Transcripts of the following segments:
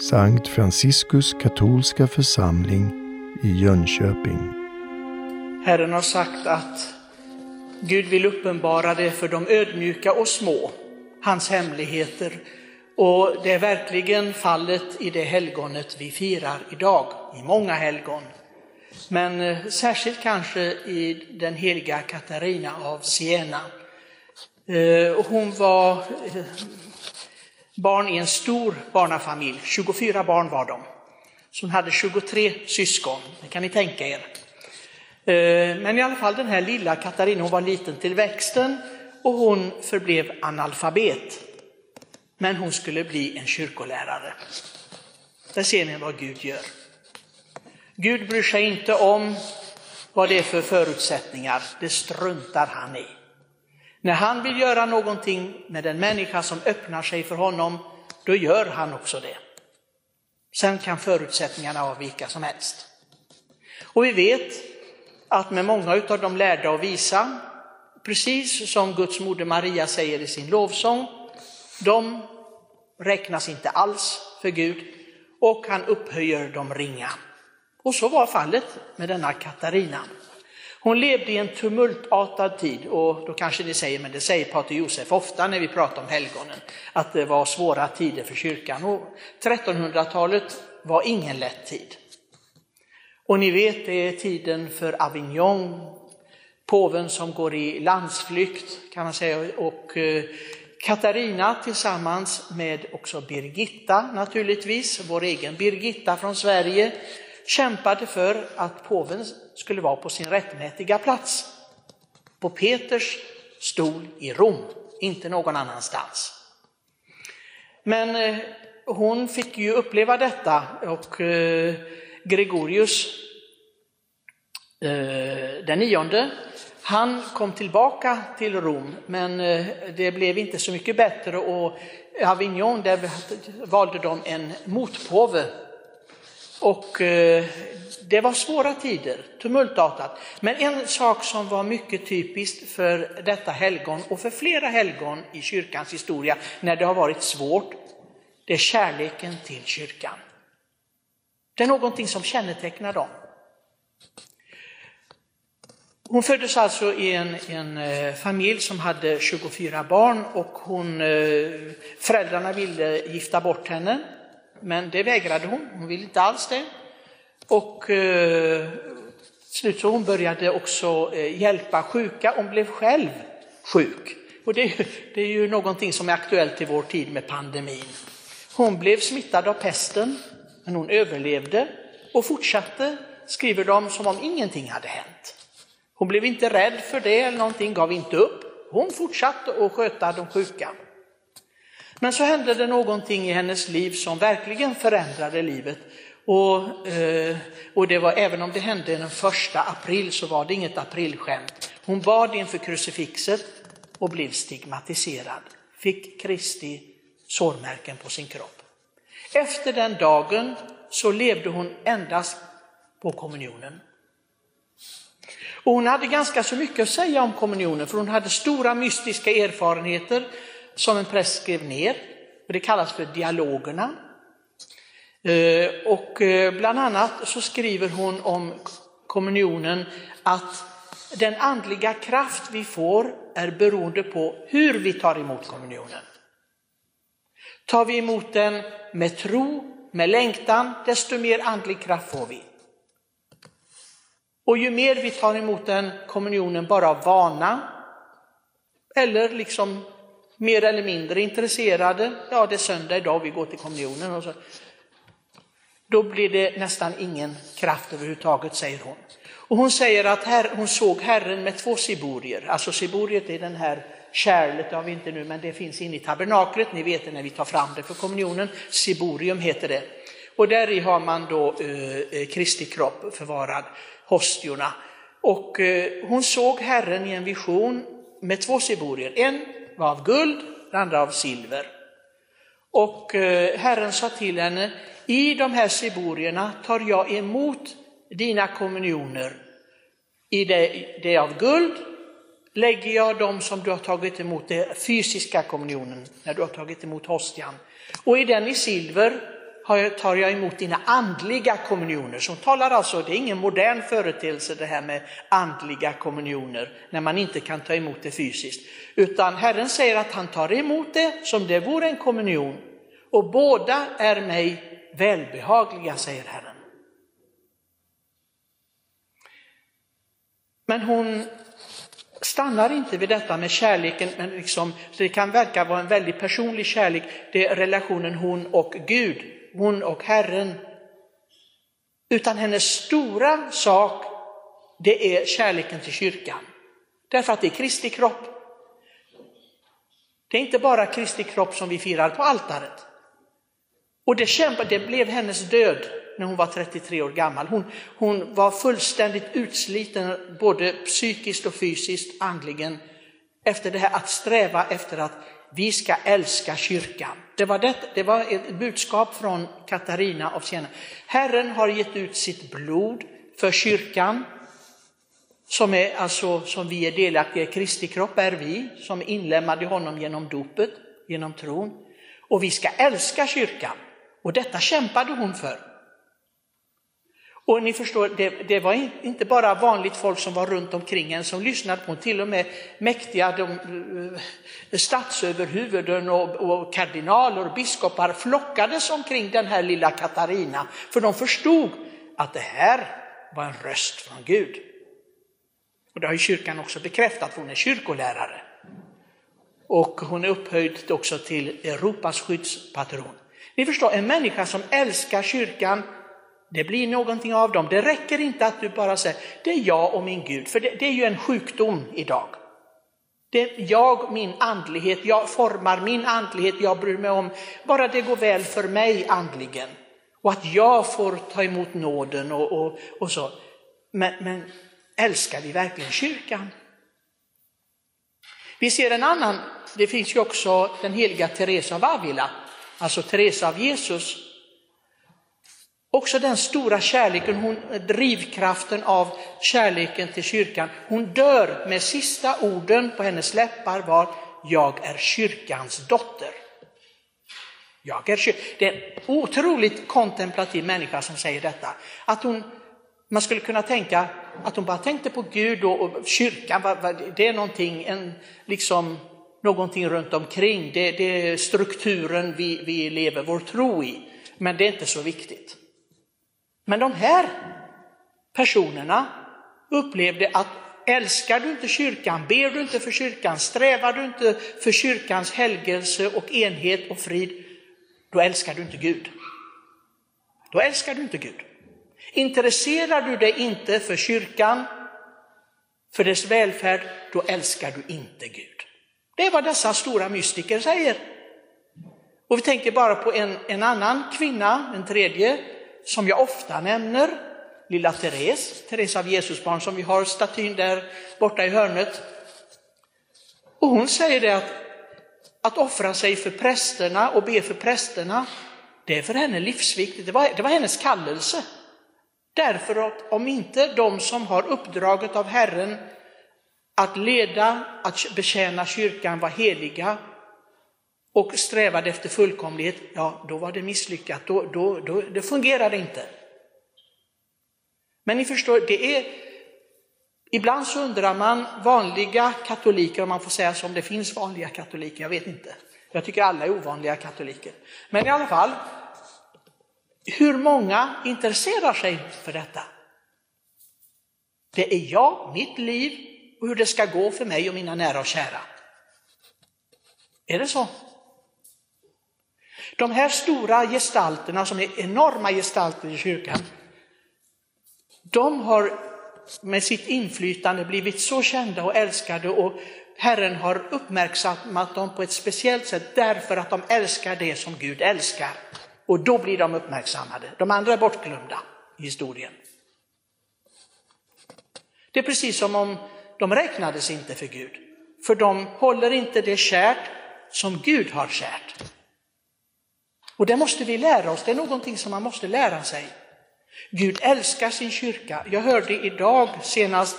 Sankt Franciskus katolska församling i Jönköping. Herren har sagt att Gud vill uppenbara det för de ödmjuka och små, hans hemligheter. Och det är verkligen fallet i det helgonet vi firar idag, i många helgon. Men eh, särskilt kanske i den heliga Katarina av Siena. Eh, hon var eh, barn i en stor barnafamilj, 24 barn var de. Så hon hade 23 syskon, det kan ni tänka er. Eh, men i alla fall den här lilla Katarina, hon var liten till växten och hon förblev analfabet. Men hon skulle bli en kyrkolärare. Där ser ni vad Gud gör. Gud bryr sig inte om vad det är för förutsättningar, det struntar han i. När han vill göra någonting med en människa som öppnar sig för honom, då gör han också det. Sen kan förutsättningarna vara vilka som helst. Och vi vet att med många av de lärda och visa, precis som Guds moder Maria säger i sin lovsång, de räknas inte alls för Gud och han upphöjer de ringa. Och så var fallet med denna Katarina. Hon levde i en tumultartad tid och då kanske ni säger, men det säger Pater Josef ofta när vi pratar om helgonen, att det var svåra tider för kyrkan. Och 1300-talet var ingen lätt tid. Och ni vet, det är tiden för Avignon, påven som går i landsflykt kan man säga, och eh, Katarina tillsammans med också Birgitta naturligtvis, vår egen Birgitta från Sverige, kämpade för att påven skulle vara på sin rättmätiga plats. På Peters stol i Rom, inte någon annanstans. Men eh, hon fick ju uppleva detta och eh, Gregorius eh, den nionde, han kom tillbaka till Rom, men det blev inte så mycket bättre och Avignon, där valde de en motpåve och eh, det var svåra tider, tumultartat. Men en sak som var mycket typiskt för detta helgon och för flera helgon i kyrkans historia när det har varit svårt, det är kärleken till kyrkan. Det är någonting som kännetecknar dem. Hon föddes alltså i en, en, eh, familj som hade 24 barn och hon, eh, föräldrarna ville gifta bort henne. Men det vägrade hon, hon ville inte alls det. Och eh, slut så hon började också eh, hjälpa sjuka, hon blev själv sjuk. Och det, det är ju någonting som är aktuellt i vår tid med pandemin. Hon blev smittad av pesten, men hon överlevde och fortsatte, skriver de, som om ingenting hade hänt. Hon blev inte rädd för det eller någonting, gav inte upp. Hon fortsatte att sköta de sjuka. Men så hände det någonting i hennes liv som verkligen förändrade livet. Och, eh, och det var, även om det hände den första april så var det inget aprilskämt. Hon bad inför krucifixet och blev stigmatiserad, fick Kristi sårmärken på sin kropp. Efter den dagen så levde hon endast på kommunionen. Och hon hade ganska så mycket att säga om kommunionen, för hon hade stora mystiska erfarenheter som en präst skrev ner. Det kallas för dialogerna. Eh, och eh, bland annat så skriver hon om kommunionen att den andliga kraft vi får är beroende på hur vi tar emot kommunionen. Tar vi emot den med tro, med längtan, desto mer andlig kraft får vi. Och ju mer vi tar emot den kommunionen bara av vana, eller liksom mer eller mindre intresserade. Ja, det är söndag idag, vi går till kommunionen. Och så. Då blir det nästan ingen kraft överhuvudtaget, säger hon. Och hon säger att här, hon såg Herren med två siborier. Alltså siboriet är den här kärlet, det har vi inte nu, men det finns inne i tabernaklet. Ni vet det när vi tar fram det för kommunionen. Siborium heter det. Och där i har man då eh, eh Kristi kropp förvarad, hostiorna. Och eh, hon såg Herren i en vision med två siborier. En var av guld, det andra av silver. Och eh, Herren sa till henne, i de här siborierna tar jag emot dina kommunioner. I det, det av guld lägger jag dem som du har tagit emot, den fysiska kommunionen, när du har tagit emot hostian. Och i den i silver tar jag emot dina andliga kommunioner. Som talar alltså, det är ingen modern företeelse det här med andliga kommunioner, när man inte kan ta emot det fysiskt. Utan Herren säger att han tar emot det som det vore en kommunion. Och båda är mig välbehagliga, säger Herren. Men hon stannar inte vid detta med kärleken, men liksom, så det kan verka vara en väldigt personlig kärlek. Det är relationen hon och Gud, hon och Herren. Utan hennes stora sak, det är kärleken till kyrkan. Därför att det är Kristi kropp. Det är inte bara Kristi kropp som vi firar på altaret. Och det kämpade, det blev hennes död när hon var 33 år gammal. Hon, hon var fullständigt utsliten både psykiskt och fysiskt, andligen, efter det här att sträva efter att vi ska älska kyrkan. Det var, det, det var ett budskap från Katarina av Siena. Herren har gett ut sitt blod för kyrkan, som, är alltså, som vi är delaktiga i. Kristi kropp är vi, som är inlemmade i honom genom dopet, genom tron. Och vi ska älska kyrkan. Och detta kämpade hon för. Och ni förstår, det, det, var inte bara vanligt folk som var runt omkring en som lyssnade på till och med mäktiga de, eh, statsöverhuvuden och, och kardinaler och biskopar flockades omkring den här lilla Katarina, för de förstod att det här var en röst från Gud. Och det har ju kyrkan också bekräftat, hon är kyrkolärare. Och hon är upphöjd också till Europas skyddspatron. Ni förstår, en människa som älskar kyrkan det blir någonting av dem. Det räcker inte att du bara säger, det är jag och min Gud, för det, det är ju en sjukdom idag. Det är jag, min andlighet, jag formar min andlighet, jag bryr mig om, bara det går väl för mig andligen. Och att jag får ta emot nåden och, och, och så. Men, men älskar vi verkligen kyrkan? Vi ser en annan, det finns ju också den heliga Teresa av Avila, alltså Teresa av Jesus, Också den stora kärleken, hon, drivkraften av kärleken till kyrkan. Hon dör med sista orden på hennes läppar var jag är kyrkans dotter. Jag är kyr det är en otroligt kontemplativ människa som säger detta. Att hon, man skulle kunna tänka att hon bara tänkte på Gud och, och kyrkan, det är någonting, en, liksom, någonting runt omkring. Det, det är strukturen vi, vi lever vår tro i. Men det är inte så viktigt. Men de här personerna upplevde att älskar du inte kyrkan, ber du inte för kyrkan, strävar du inte för kyrkans helgelse och enhet och frid, då älskar du inte Gud. Då älskar du inte Gud. Intresserar du dig inte för kyrkan, för dess välfärd, då älskar du inte Gud. Det är vad dessa stora mystiker säger. Och vi tänker bara på en, en annan kvinna, en tredje, som jag ofta nämner, lilla Therese, Therese av Jesusbarn som vi har statyn där borta i hörnet. Och hon säger det att, att offra sig för prästerna och be för prästerna, det är för henne livsviktigt, det var, det var hennes kallelse. Därför att om inte de som har uppdraget av Herren att leda, att betjäna kyrkan var heliga, och strävade efter fullkomlighet, ja då var det misslyckat, då, då, då, det fungerade inte. Men ni förstår, det är, ibland så undrar man, vanliga katoliker, om man får säga som det finns vanliga katoliker, jag vet inte. Jag tycker alla är ovanliga katoliker. Men i alla fall, hur många intresserar sig för detta? Det är jag, mitt liv och hur det ska gå för mig och mina nära och kära. Är det så? De här stora gestalterna som är enorma gestalter i kyrkan, de har med sitt inflytande blivit så kända och älskade och Herren har uppmärksammat dem på ett speciellt sätt därför att de älskar det som Gud älskar. Och då blir de uppmärksammade. De andra är bortglömda i historien. Det är precis som om de räknades inte för Gud, för de håller inte det kärt som Gud har kärt. Och det måste vi lära oss, det är någonting som man måste lära sig. Gud älskar sin kyrka. Jag hörde idag senast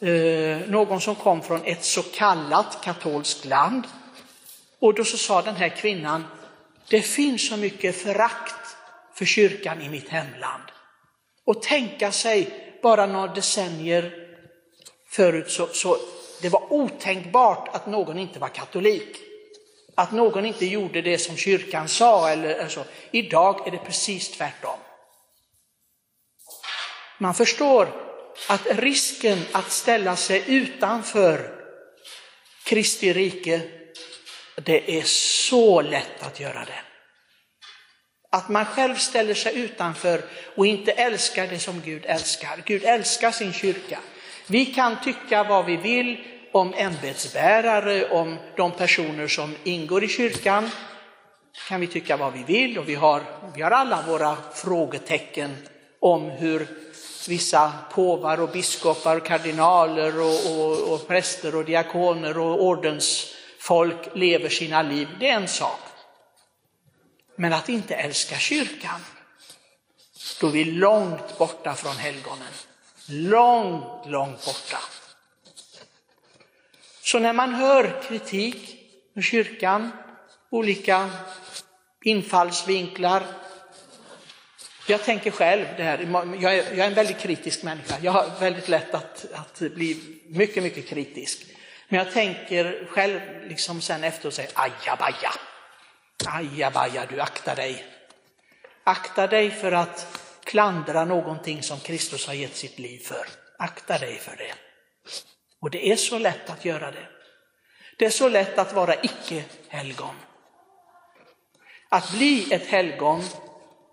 eh, någon som kom från ett så kallat katolskt land. Och då så sa den här kvinnan, det finns så mycket förakt för kyrkan i mitt hemland. Och tänka sig bara några decennier förut så, så det var otänkbart att någon inte var katolik. Att någon inte gjorde det som kyrkan sa. Eller så. Idag är det precis tvärtom. Man förstår att risken att ställa sig utanför Kristi rike, det är så lätt att göra det. Att man själv ställer sig utanför och inte älskar det som Gud älskar. Gud älskar sin kyrka. Vi kan tycka vad vi vill om ämbetsbärare, om de personer som ingår i kyrkan. kan vi tycka vad vi vill och vi har, vi har alla våra frågetecken om hur vissa påvar och biskopar, och kardinaler och, och, och präster och diakoner och ordensfolk lever sina liv. Det är en sak. Men att inte älska kyrkan, då är vi långt borta från helgonen. Långt, långt borta. Så när man hör kritik mot kyrkan, olika infallsvinklar, jag tänker själv, det här, jag, är, jag är en väldigt kritisk människa, jag har väldigt lätt att, att bli mycket, mycket kritisk. Men jag tänker själv liksom sen efter och säger ajabaja, ajabaja, du akta dig. Akta dig för att klandra någonting som Kristus har gett sitt liv för. Akta dig för det. Och det är så lätt att göra det. Det är så lätt att vara icke-helgon. Att bli ett helgon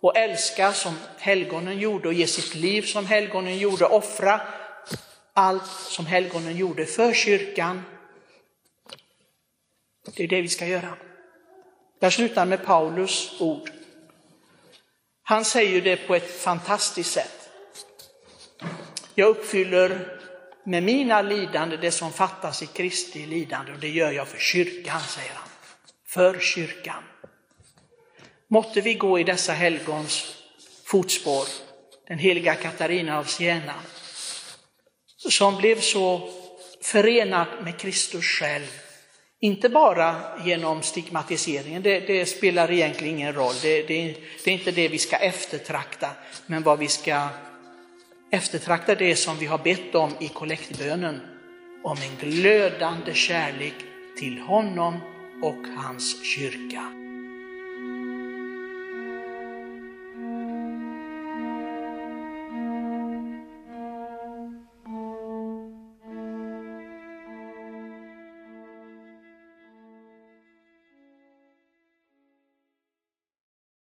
och älska som helgonen gjorde och ge sitt liv som helgonen gjorde, offra allt som helgonen gjorde för kyrkan. Det är det vi ska göra. Jag slutar med Paulus ord. Han säger det på ett fantastiskt sätt. Jag uppfyller med mina lidande det som fattas i Kristi lidande och det gör jag för kyrkan, säger han. För kyrkan. Måtte vi gå i dessa helgons fotspår, den heliga Katarina av Siena, som blev så förenad med Kristus själv. Inte bara genom stigmatiseringen, det, det spelar egentligen ingen roll, det, det, det är inte det vi ska eftertrakta, men vad vi ska eftertrakta det som vi har bett om i kollektbönen, om en glödande kärlek till honom och hans kyrka.